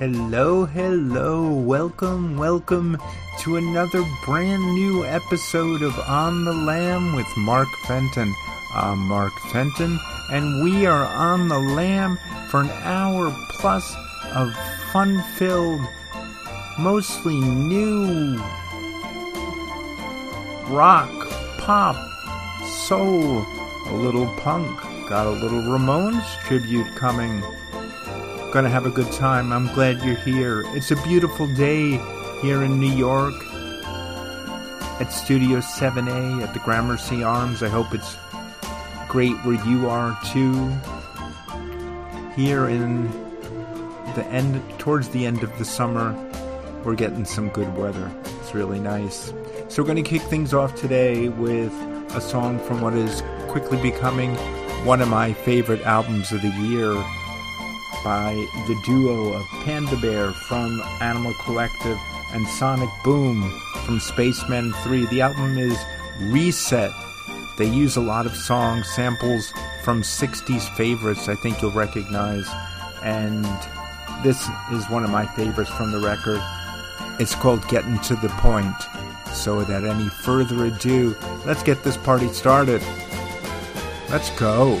Hello, hello, welcome, welcome to another brand new episode of On the Lam with Mark Fenton. I'm Mark Fenton, and we are on the lam for an hour plus of fun filled, mostly new rock, pop, soul, a little punk. Got a little Ramones tribute coming. Gonna have a good time. I'm glad you're here. It's a beautiful day here in New York at Studio 7A at the Gramercy Arms. I hope it's great where you are too. Here in the end, towards the end of the summer, we're getting some good weather. It's really nice. So we're going to kick things off today with a song from what is quickly becoming one of my favorite albums of the year by the duo of Panda Bear from Animal Collective and Sonic Boom from Spacemen 3. The album is Reset. They use a lot of song samples from 60s favorites I think you'll recognize. And this is one of my favorites from the record. It's called Getting to the Point. So without any further ado, let's get this party started. Let's go.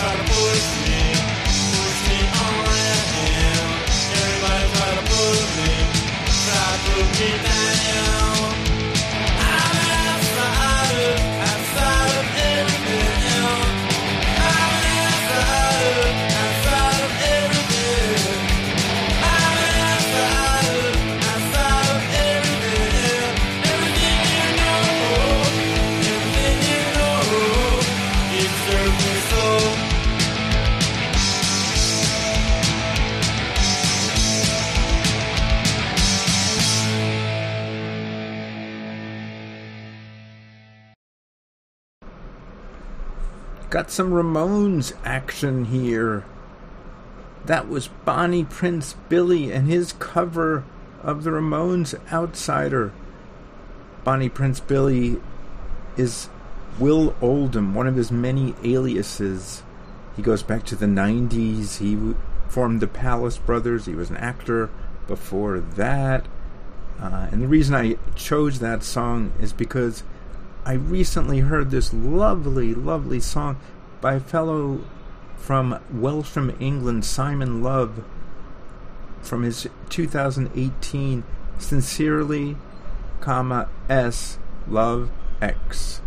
try to push me, push me to push me, try to me. Got some Ramones action here. That was Bonnie Prince Billy and his cover of the Ramones Outsider. Bonnie Prince Billy is Will Oldham, one of his many aliases. He goes back to the 90s. He formed the Palace Brothers. He was an actor before that. Uh, and the reason I chose that song is because I recently heard this lovely, lovely song by a fellow from Welsham, England, Simon Love, from his 2018 Sincerely, comma S Love X,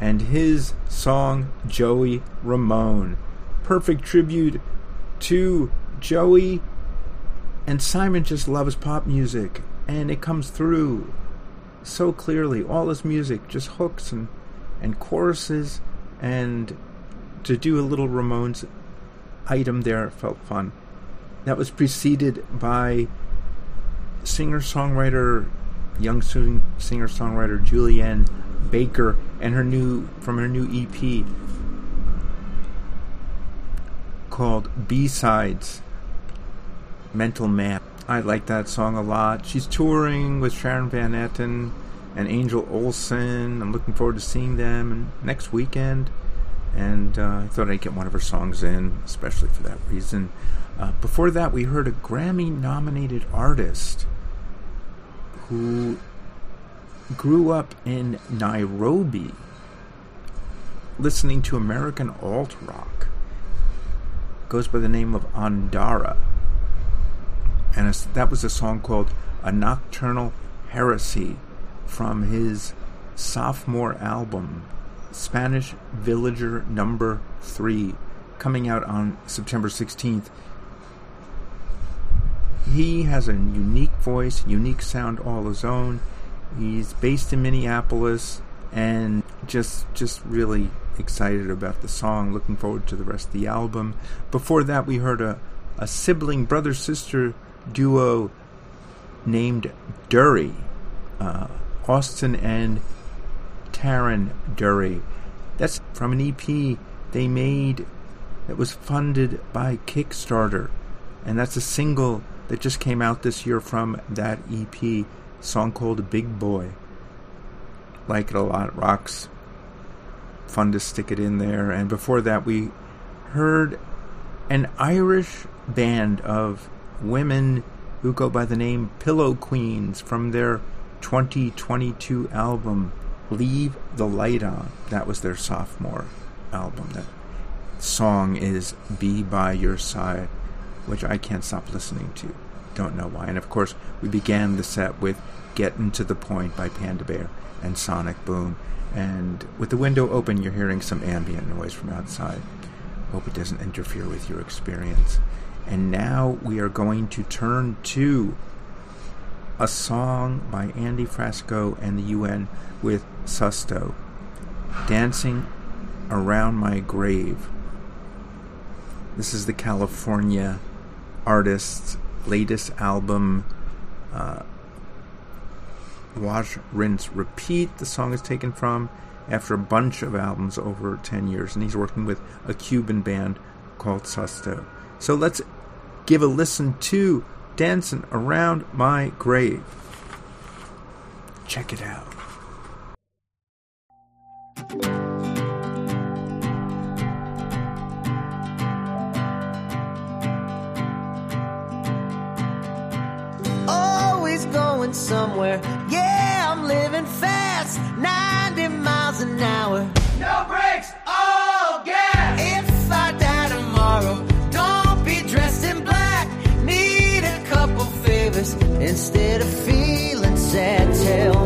and his song Joey Ramone, perfect tribute to Joey. And Simon just loves pop music, and it comes through so clearly. All his music just hooks and and choruses, and to do a little Ramones item there felt fun. That was preceded by singer songwriter, young singer songwriter Julien Baker, and her new from her new EP called B Sides Mental Math. I like that song a lot. She's touring with Sharon Van Etten and Angel Olsen. I'm looking forward to seeing them next weekend. And uh, I thought I'd get one of her songs in, especially for that reason. Uh, before that, we heard a Grammy nominated artist who grew up in Nairobi listening to American alt rock. Goes by the name of Ondara. And that was a song called A Nocturnal Heresy from his sophomore album, Spanish Villager Number 3, coming out on September 16th. He has a unique voice, unique sound all his own. He's based in Minneapolis and just just really excited about the song, looking forward to the rest of the album. Before that we heard a, a sibling brother sister duo named Durry, uh, Austin and Taryn Durry. That's from an EP they made that was funded by Kickstarter, and that's a single that just came out this year from that EP, song called Big Boy. Like it a lot, rocks. Fun to stick it in there. And before that, we heard an Irish band of women who go by the name Pillow Queens from their 2022 album Leave the Light On. That was their sophomore album. That song is Be By Your Side, which I can't stop listening to. Don't know why. And of course, we began the set with Getting to the Point by Panda Bear and Sonic Boom. And with the window open, you're hearing some ambient noise from outside. Hope it doesn't interfere with your experience. And now we are going to turn to a song by Andy Frasco and the UN with Susto, Dancing Around My Grave. This is the California artist's latest album, uh, Wash, Rinse, Repeat. The song is taken from after a bunch of albums over 10 years, and he's working with a Cuban band called Susto. So let's give a listen to Dancing Around My Grave. Check it out. always going somewhere. Yeah, I'm living fast, 90 miles an hour. No brakes, instead of feeling sad. Tell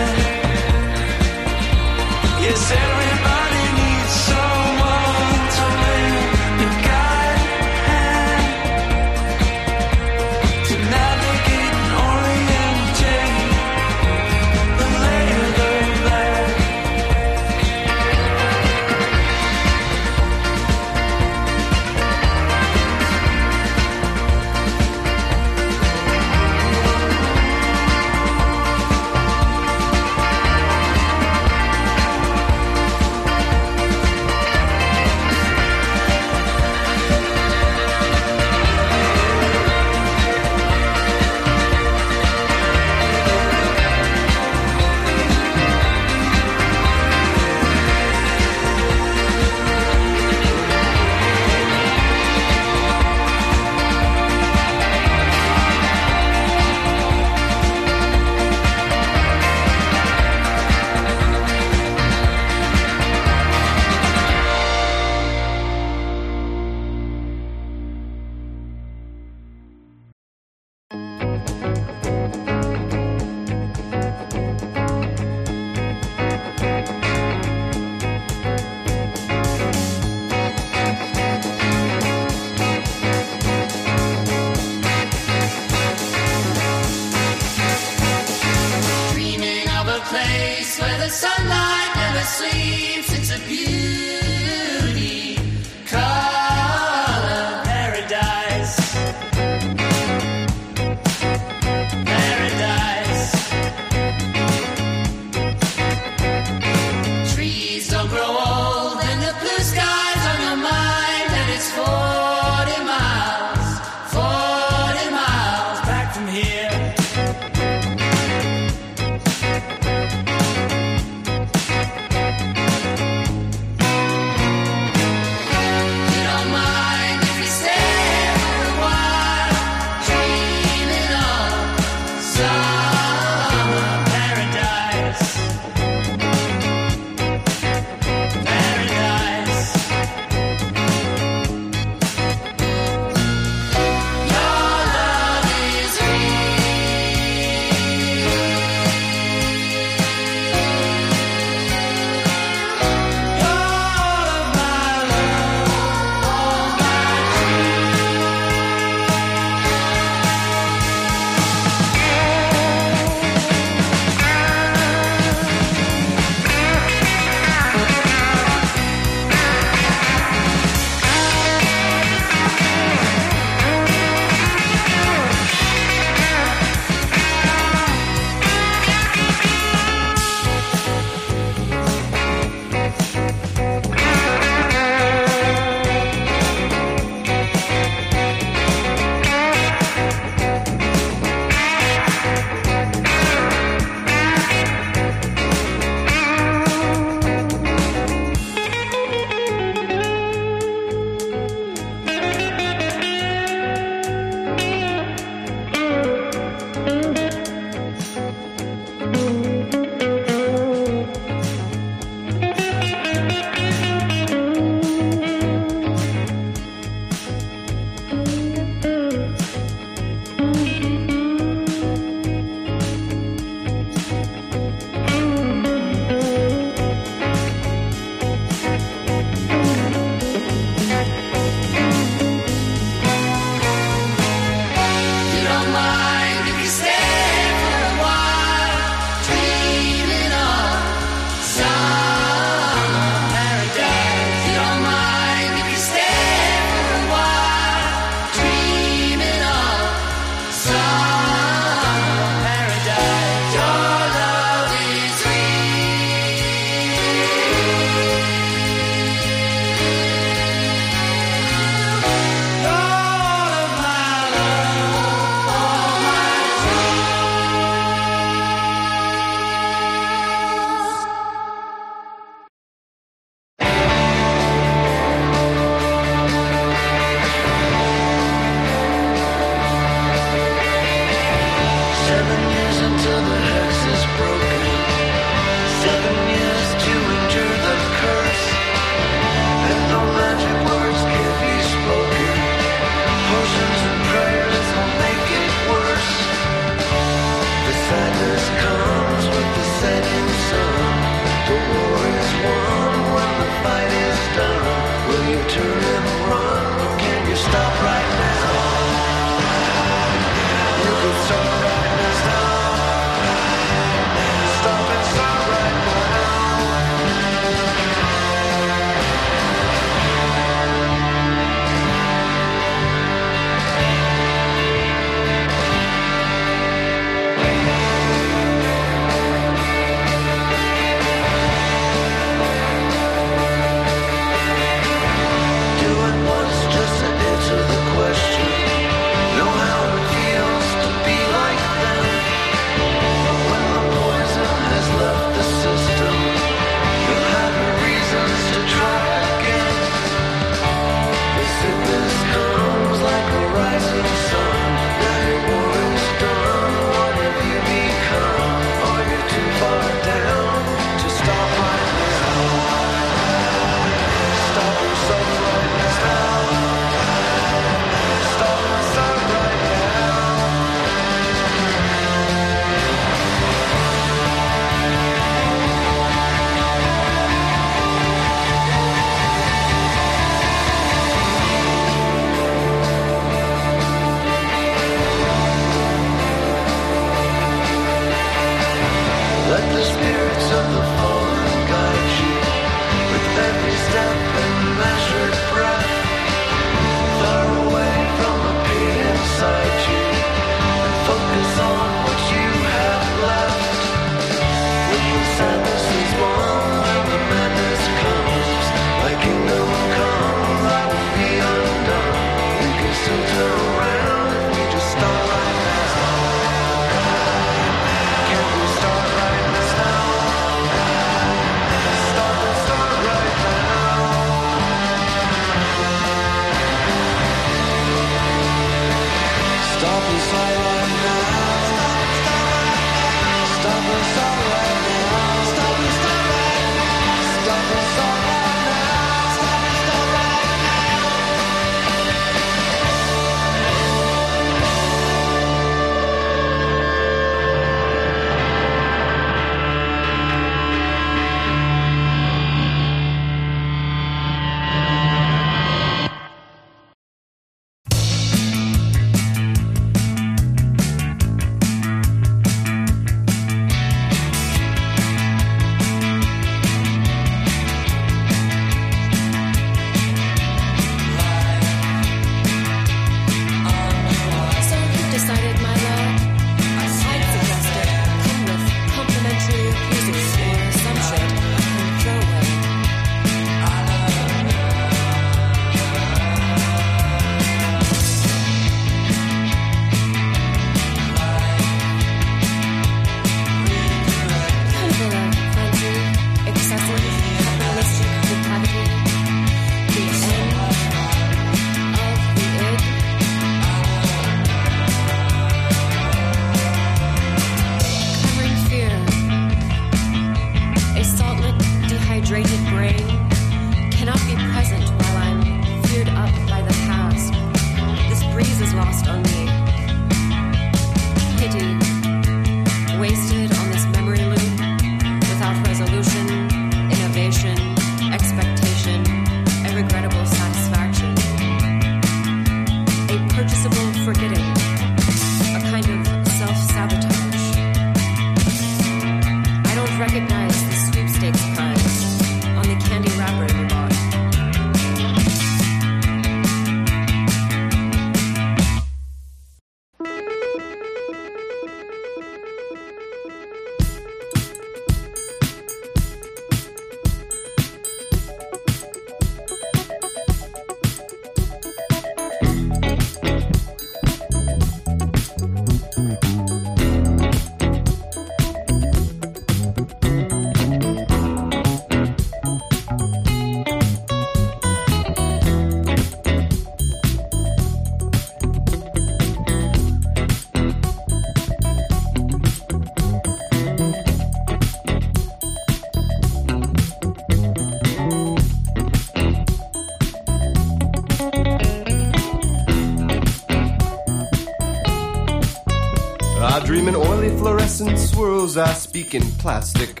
swirls, I speak in plastic.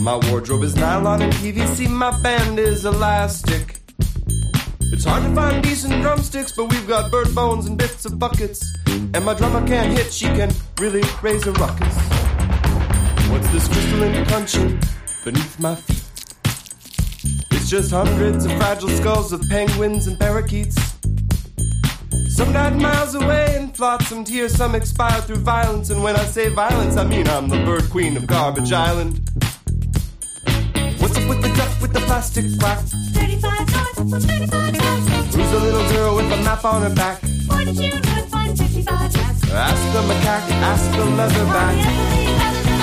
My wardrobe is nylon and PVC, my band is elastic. It's hard to find decent drumsticks, but we've got bird bones and bits of buckets. And my drummer can't hit, she can really raise a ruckus. What's this crystalline crunching beneath my feet? It's just hundreds of fragile skulls of penguins and parakeets. Some died miles away in flotsam tears, some expired through violence. And when I say violence, I mean I'm the bird queen of Garbage Island. What's up with the duck with the plastic quack? 35 dollars, 35 cents. Who's the little girl with the map on her back? What did you not find 55 cents? Ask the macaque, ask the leatherback. Everything other than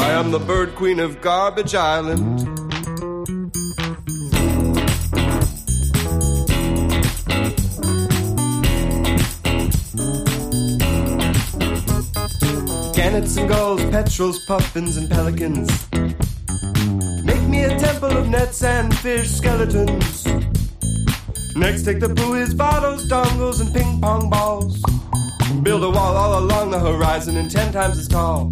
I I am the bird queen of Garbage Island. Gannets and gulls, petrels, puffins, and pelicans. Make me a temple of nets and fish skeletons. Next, take the buoys, bottles, dongles, and ping pong balls. Build a wall all along the horizon and ten times as tall.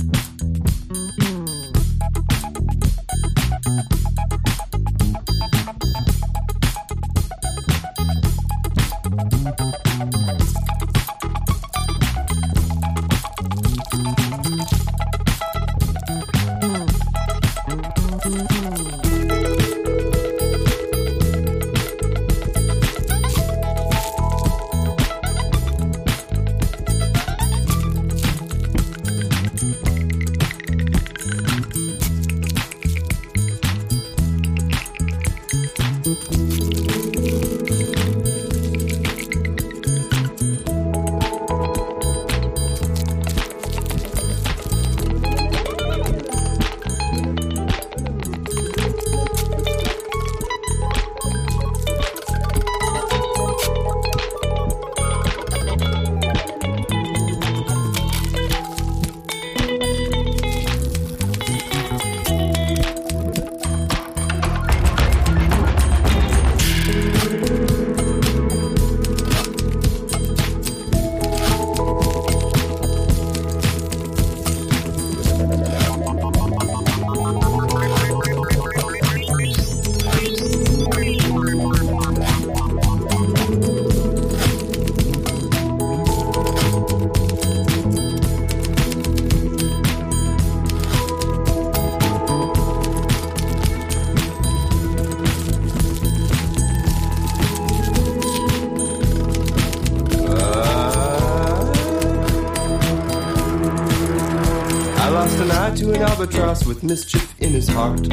Albatross with mischief in his heart.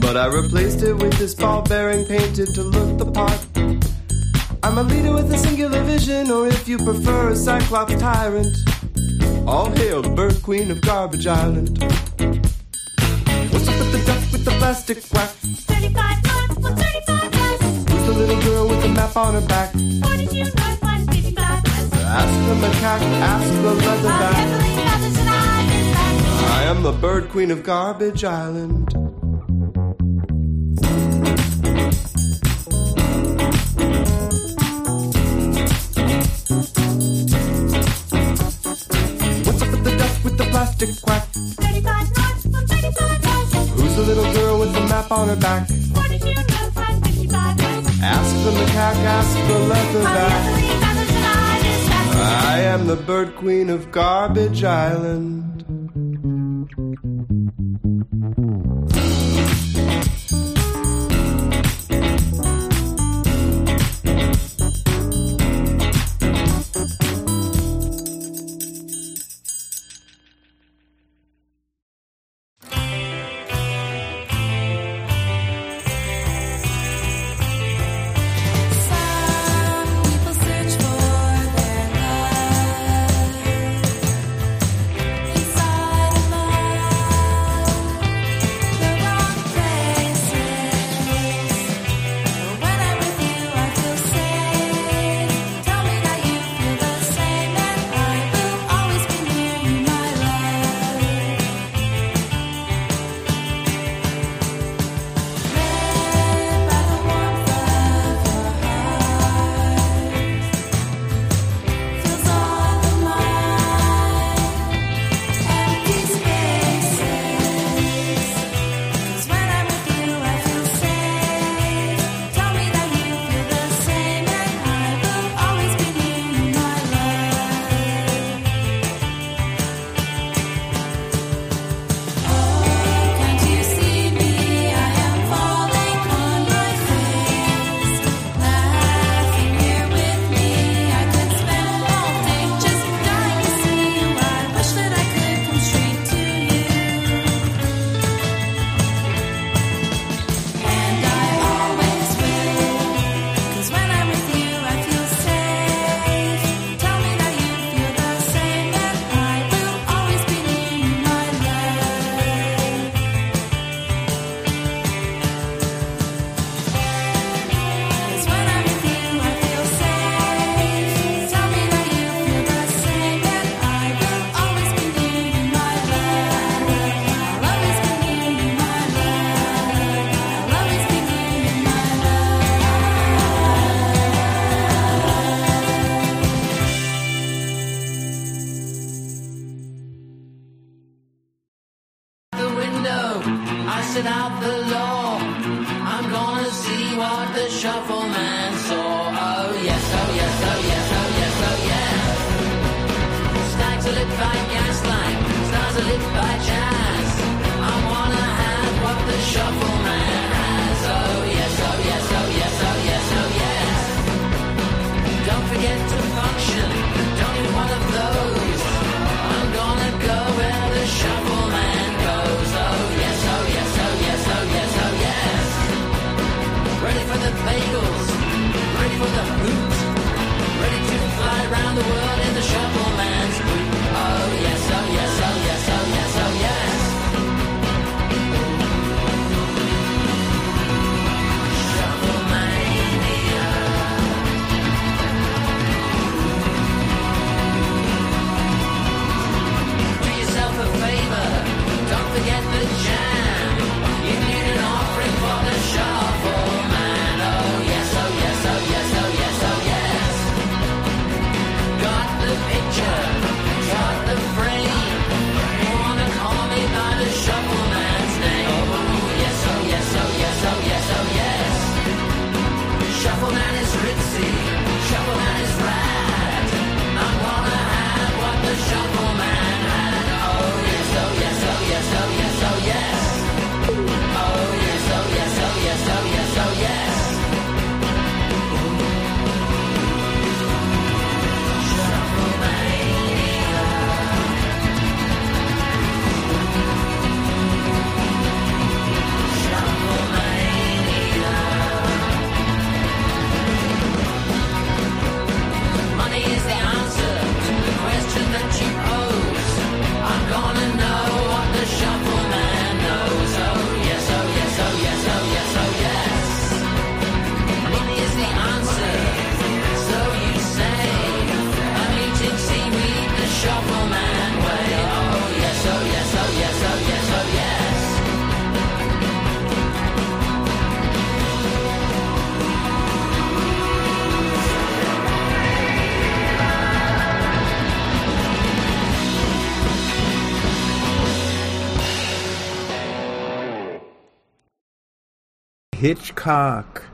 But I replaced it with this ball bearing painted to look the part. I'm a leader with a singular vision, or if you prefer, a cyclops tyrant. All hail the bird queen of Garbage Island. What's up with the duck with the plastic quack? 35 dollars for 35 cents. Who's the little girl with the map on her back? What did you not find 55 cents? Ask the macaque, ask the leatherback. I am the bird queen of Garbage Island. What's up with the dust with the plastic quack? 35 knots on 35 miles. Who's the little girl with the map on her back? What did you know? 555 miles. Ask the macaque, ask the leatherback. I am the bird queen of Garbage Island. Hitchcock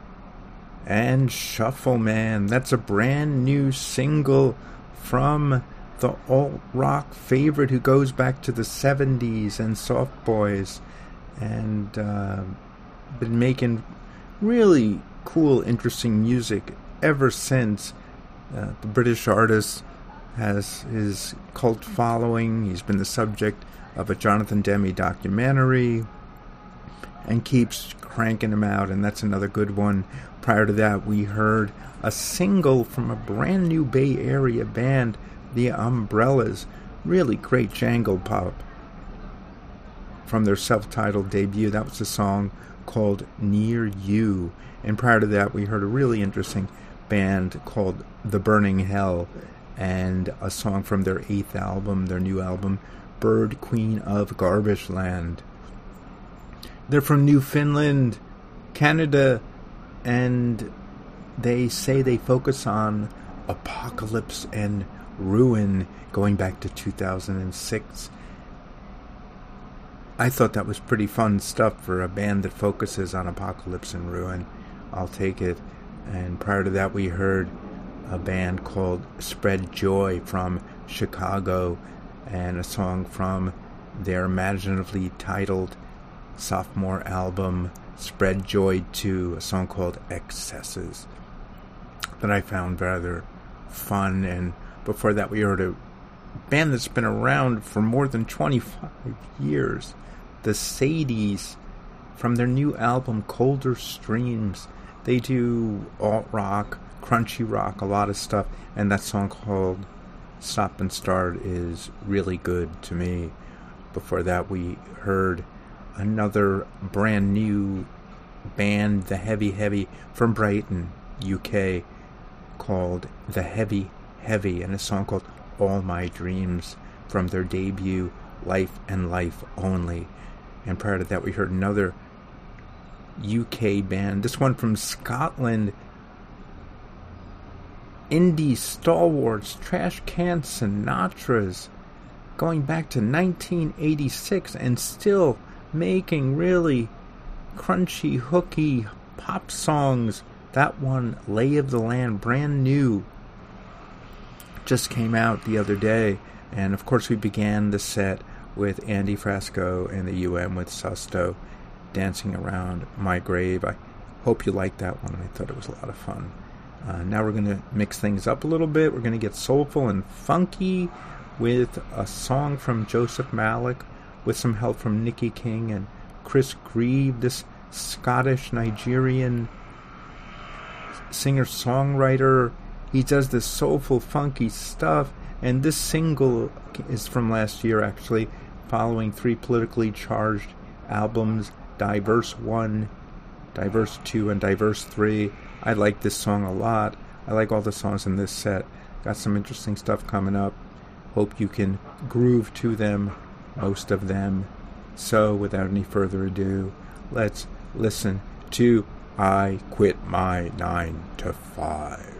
and Shuffleman. That's a brand new single from the alt rock favorite who goes back to the 70s and Soft Boys and uh, been making really cool, interesting music ever since. Uh, the British artist has his cult following. He's been the subject of a Jonathan Demme documentary and keeps cranking them out, and that's another good one. Prior to that, we heard a single from a brand new Bay Area band, The Umbrellas. Really great jangle pop from their self titled debut. That was a song called Near You. And prior to that, we heard a really interesting band called The Burning Hell and a song from their eighth album, their new album, Bird Queen of Garbage Land. They're from Newfoundland, Canada, and they say they focus on apocalypse and ruin going back to 2006. I thought that was pretty fun stuff for a band that focuses on apocalypse and ruin. I'll take it. And prior to that, we heard a band called Spread Joy from Chicago and a song from their imaginatively titled sophomore album, Spread Joy 2, a song called Excesses that I found rather fun. And before that, we heard a band that's been around for more than 25 years, the Sadies, from their new album, Colder Streams. They do alt rock, crunchy rock, a lot of stuff, and that song called Stop and Start is really good to me. Before that, we heard another brand new band, The Heavy Heavy, from Brighton, UK, called The Heavy Heavy, and a song called All My Dreams from their debut, Life and Life Only. And prior to that, we heard another UK band, this one from Scotland, indie stalwarts, Trashcan Sinatras, going back to 1986 and still making really crunchy, hooky pop songs. That one, Lay of the Land, brand new, just came out the other day. And of course, we began the set with Andy Frasco and the UM with Susto dancing around my grave. I hope you liked that one. I thought it was a lot of fun. Uh, now we're going to mix things up a little bit. We're going to get soulful and funky with a song from Joseph Malik with some help from Niki King and Chris Grieve, this Scottish Nigerian singer songwriter. He does this soulful, funky stuff, and this single is from last year actually, following three politically charged albums Diverse 1, Diverse 2, and Diverse 3. I like this song a lot. I like all the songs in this set. Got some interesting stuff coming up. Hope you can groove to them, most of them. So, without any further ado, let's listen to I Quit My 9 to 5.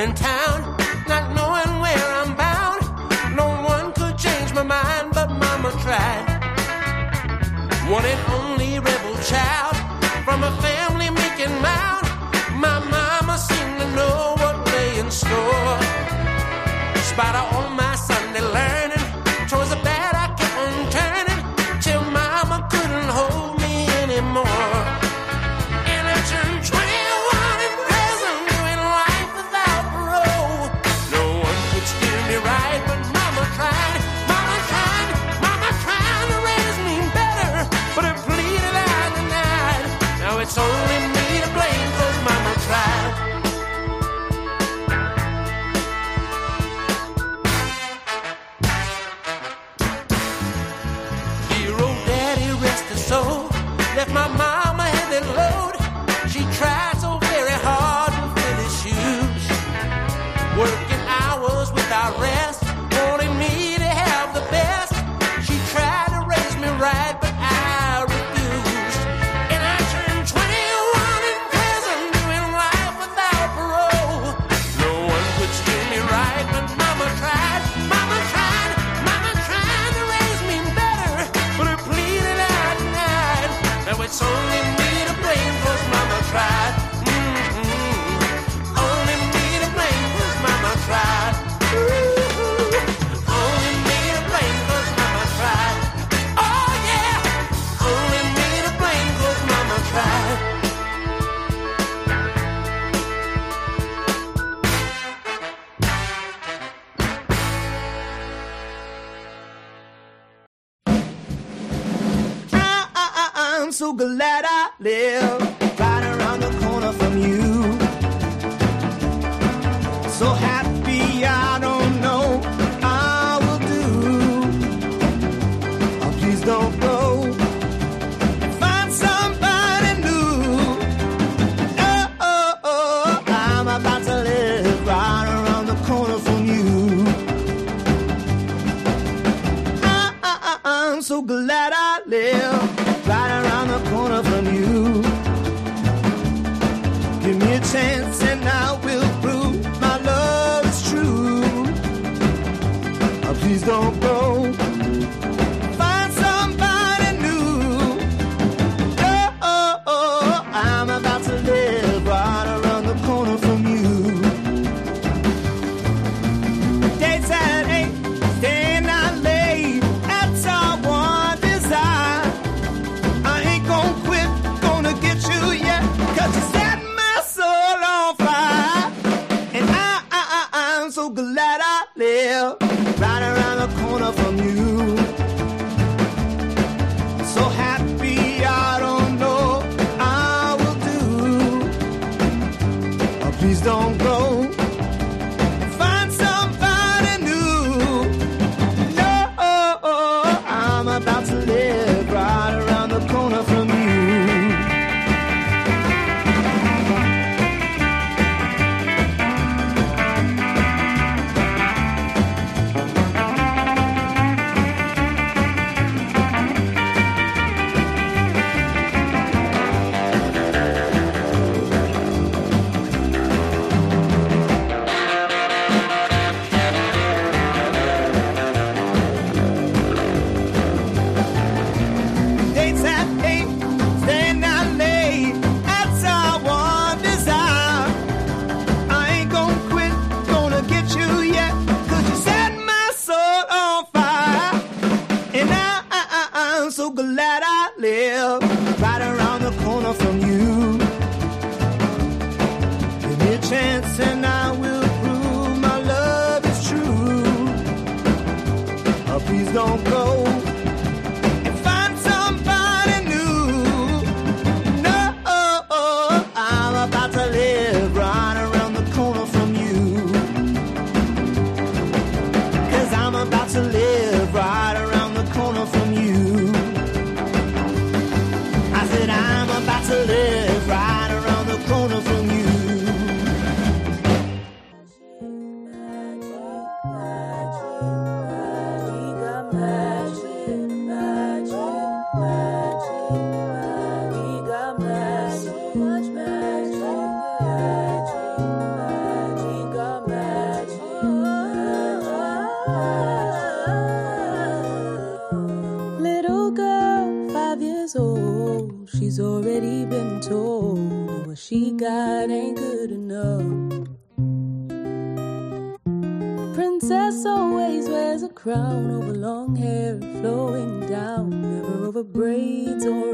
Train leaving don't go.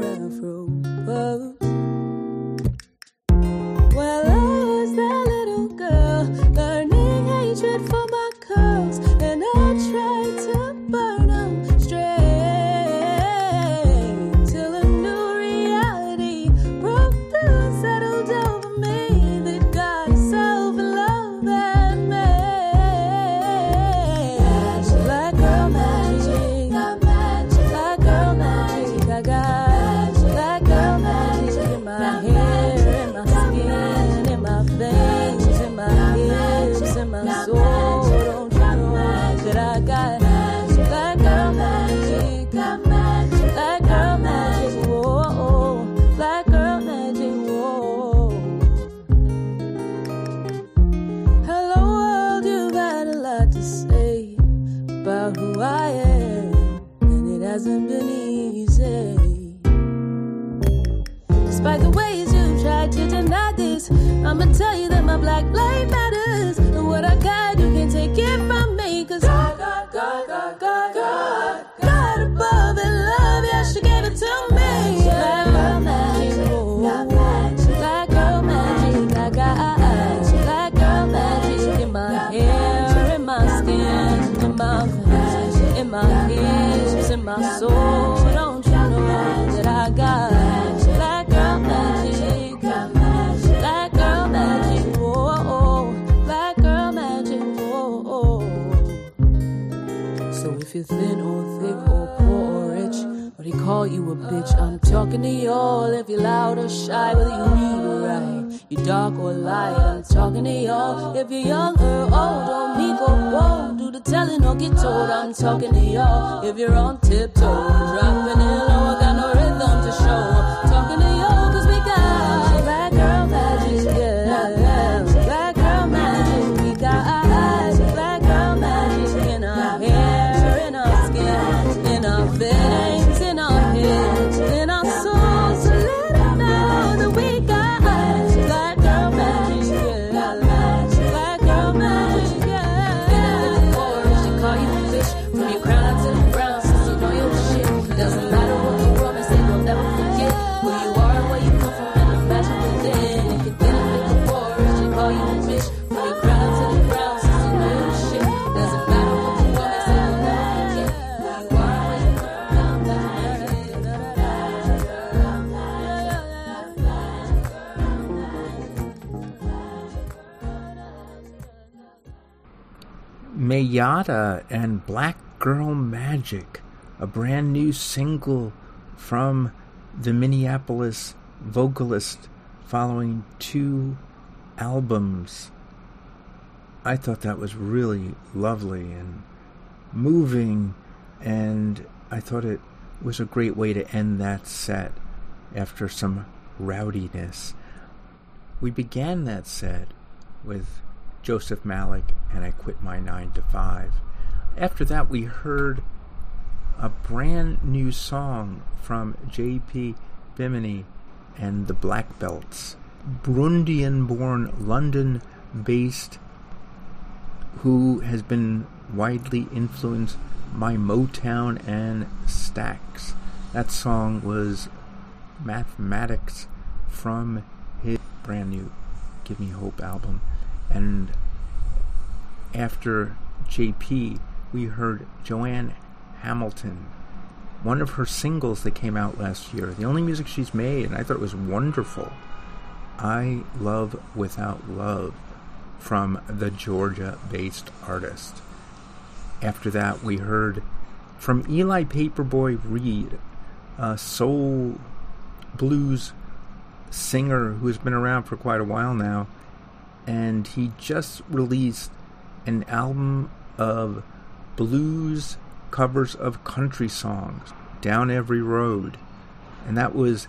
Or afro Mayyadda and Black Girl Magic, a brand new single from the Minneapolis vocalist following two albums. I thought that was really lovely and moving, and I thought it was a great way to end that set after some rowdiness. We began that set with Joseph Malik and I Quit My 9 to 5. After that, we heard a brand new song from J.P. Bimeni and the Black Belts, Burundian born, London based, who has been widely influenced by Motown and Stax. That song was Mathematics from his brand new Give Me Hope album. And after JP, we heard Joanne Hamilton, one of her singles that came out last year. The only music she's made, and I thought it was wonderful. I Love Without Love from the Georgia based artist. After that, we heard from Eli Paperboy Reed, a soul blues singer who has been around for quite a while now, and he just released an album of blues covers of country songs, Down Every Road, and that was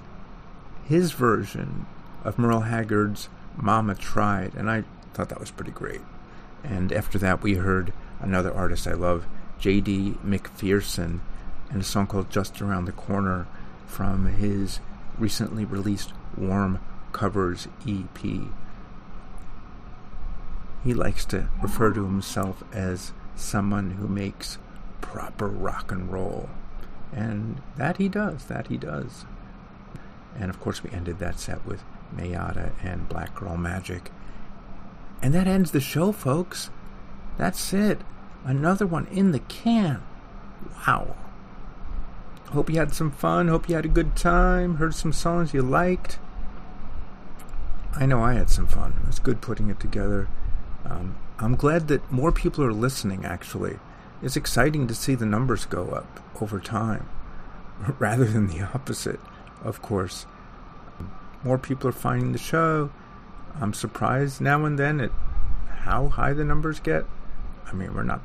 his version of Merle Haggard's Mama Tried, and I thought that was pretty great. And after that, we heard another artist I love, J.D. McPherson, and a song called Just Around the Corner. from his recently released Warm Covers EP. He likes to refer to himself as someone who makes proper rock and roll. And that he does, that he does. And of course, we ended that set with Mayyadda and Black Girl Magic. And that ends the show, folks. That's it. Another one in the can. Wow. Hope you had some fun. Hope you had a good time. Heard some songs you liked. I know I had some fun. It was good putting it together. Um, I'm glad that more people are listening, actually. It's exciting to see the numbers go up over time rather than the opposite, of course. More people are finding the show. I'm surprised now and then at how high the numbers get. I mean, we're not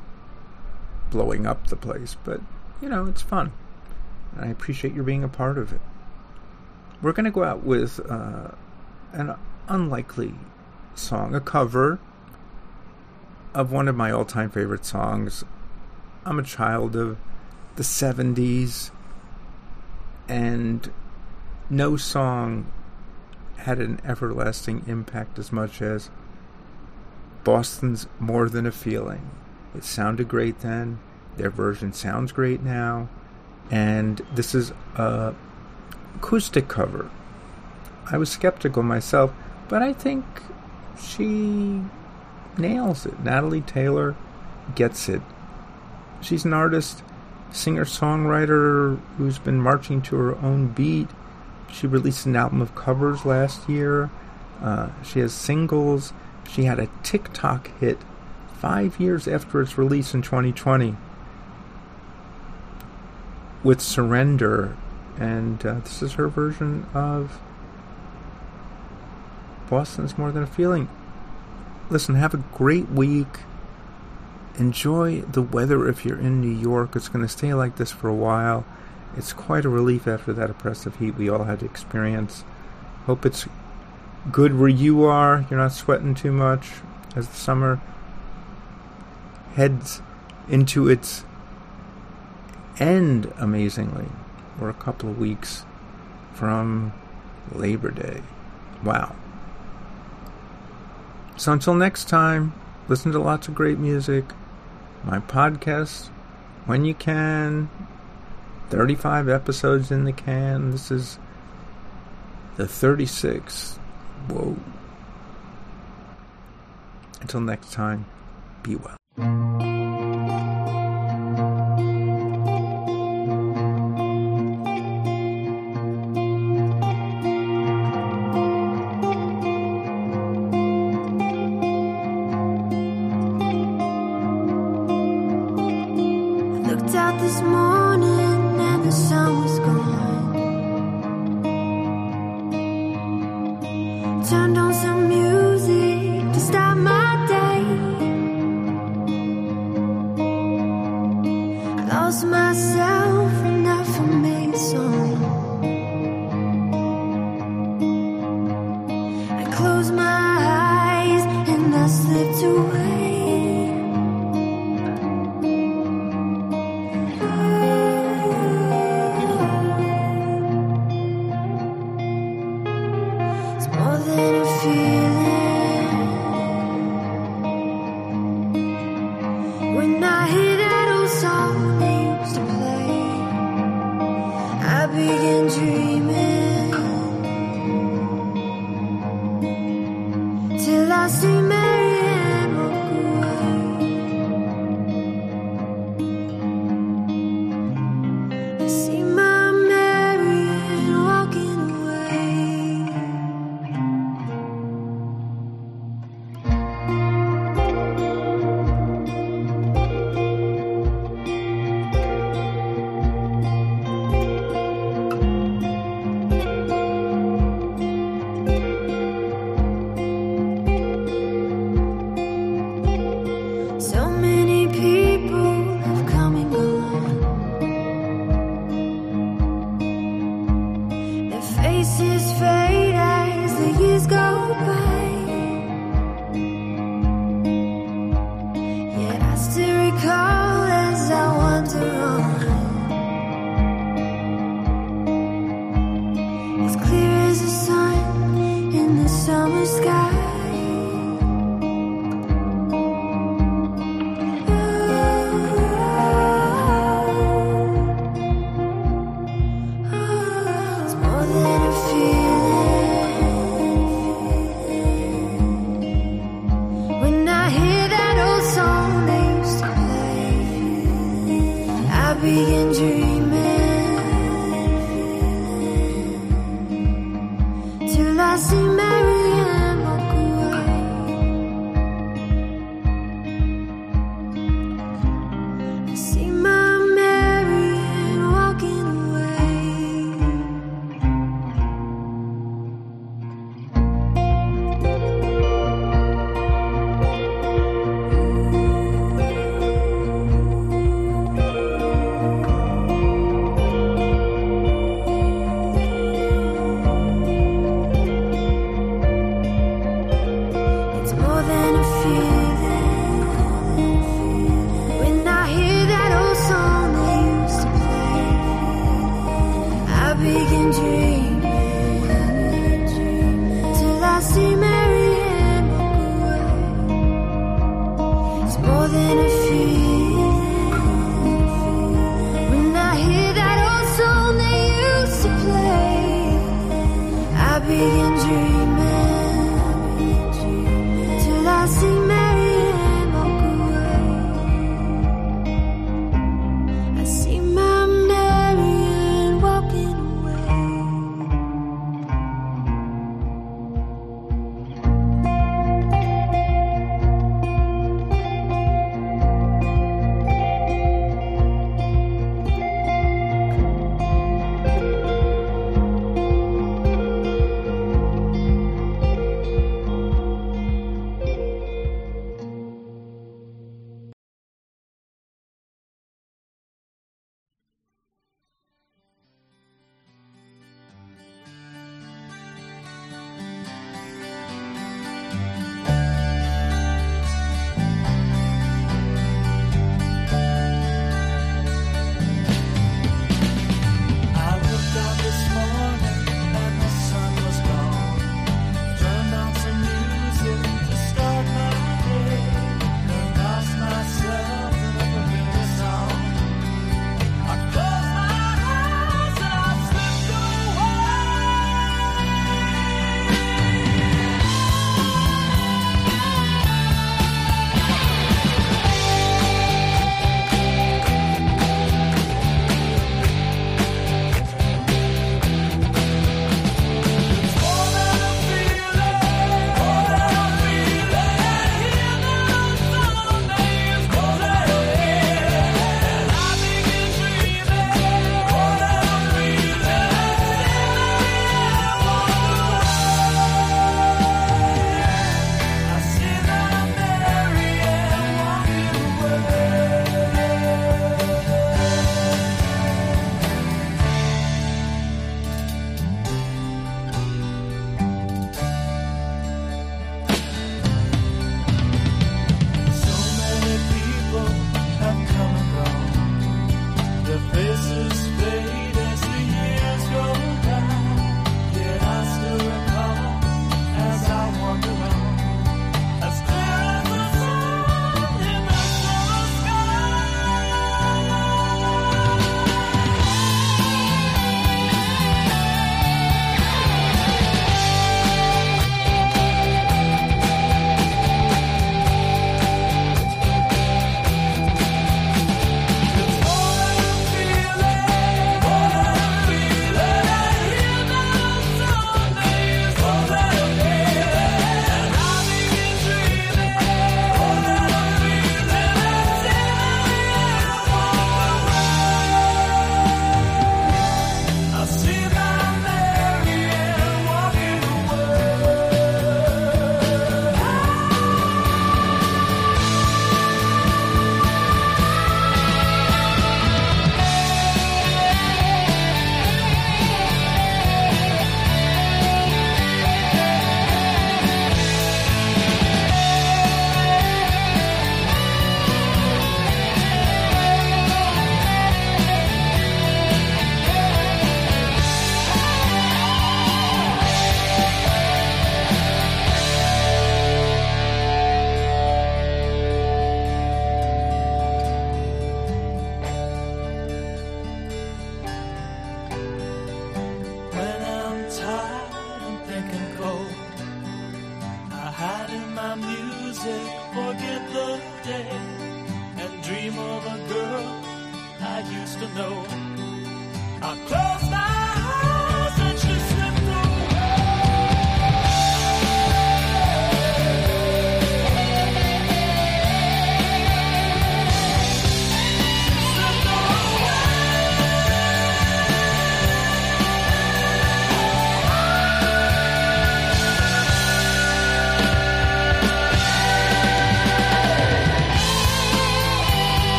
blowing up the place, but you know, it's fun. And I appreciate you being a part of it. We're going to go out with uh, an unlikely song, a cover of one of my all time favorite songs. I'm a child of the 70s, and no song had an everlasting impact as much as Boston's More Than a Feeling. It sounded great then, their version sounds great now, and this is a acoustic cover. I was skeptical myself, but I think she nails it. Natalie Taylor gets it. She's an artist, singer songwriter who's been marching to her own beat. She released an album of covers last year. Uh, she has singles. She had a TikTok hit five years after its release in 2020 with Surrender. And uh, this is her version of Boston's More Than a Feeling. Listen, have a great week. Enjoy the weather if you're in New York. It's going to stay like this for a while. It's quite a relief after that oppressive heat we all had to experience. Hope it's good where you are. You're not sweating too much as the summer heads into its end, amazingly. We're a couple of weeks from Labor Day. Wow. So until next time, listen to lots of great music. My podcast, when you can. 35 episodes in the can. This is the 36th. Whoa. Until next time, be well.